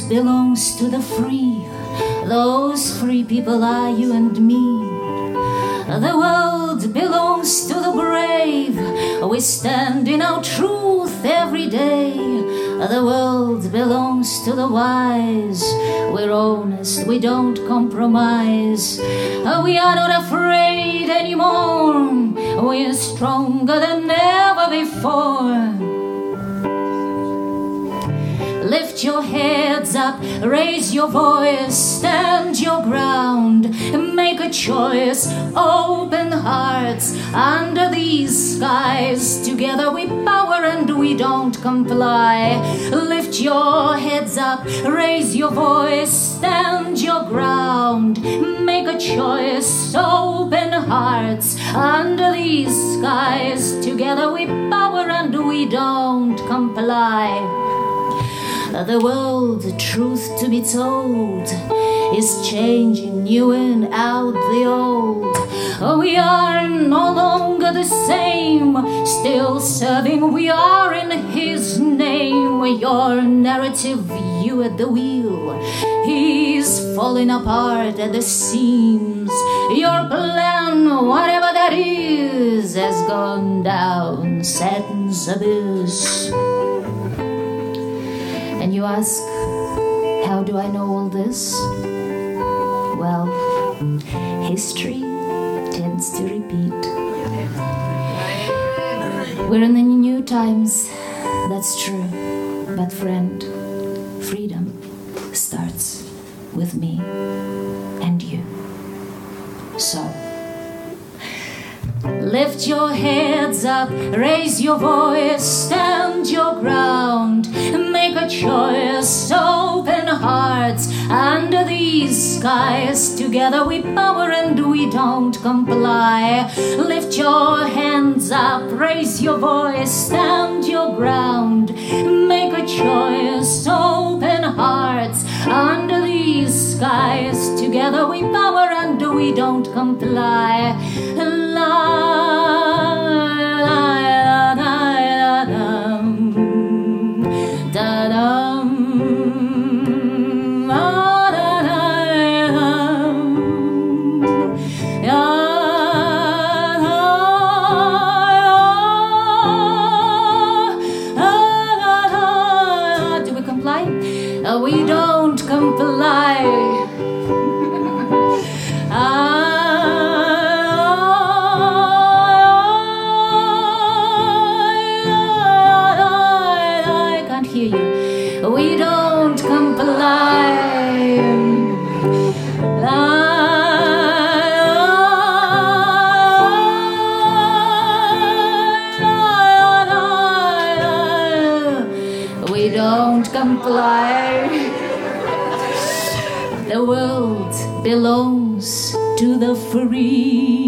belongs to the free. Those free people are you and me. The world belongs to the brave. We stand in our truth every day. The world belongs to the wise. We're honest, we don't compromise. We are not afraid anymore. We're stronger than ever before. Lift your heads up, raise your voice, stand your ground, make a choice, open hearts under these skies. Together we power and we don't comply. Lift your heads up, raise your voice, stand your ground, make a choice, open hearts under these skies. Together we power and we don't comply. The world, the truth to be told, is changing new and out the old. Oh, we are no longer the same, still serving, we are in His name. Your narrative, you at the wheel, He's falling apart at the seams. Your plan, whatever that is, has gone down Satan's abyss. You ask, how do I know all this? Well, history tends to repeat. We're in the new times, that's true. But, friend, freedom starts with me and you. So, Lift your heads up, raise your voice, stand your ground, make a choice, skies. Together we power and we don't comply. Lift your hands up, raise your voice, stand your ground, make a choice, open hearts under these skies. Together we power and we don't comply. Do Uh, we don't comply. I can't hear you. We don't comply. Don't comply. The world belongs to the free.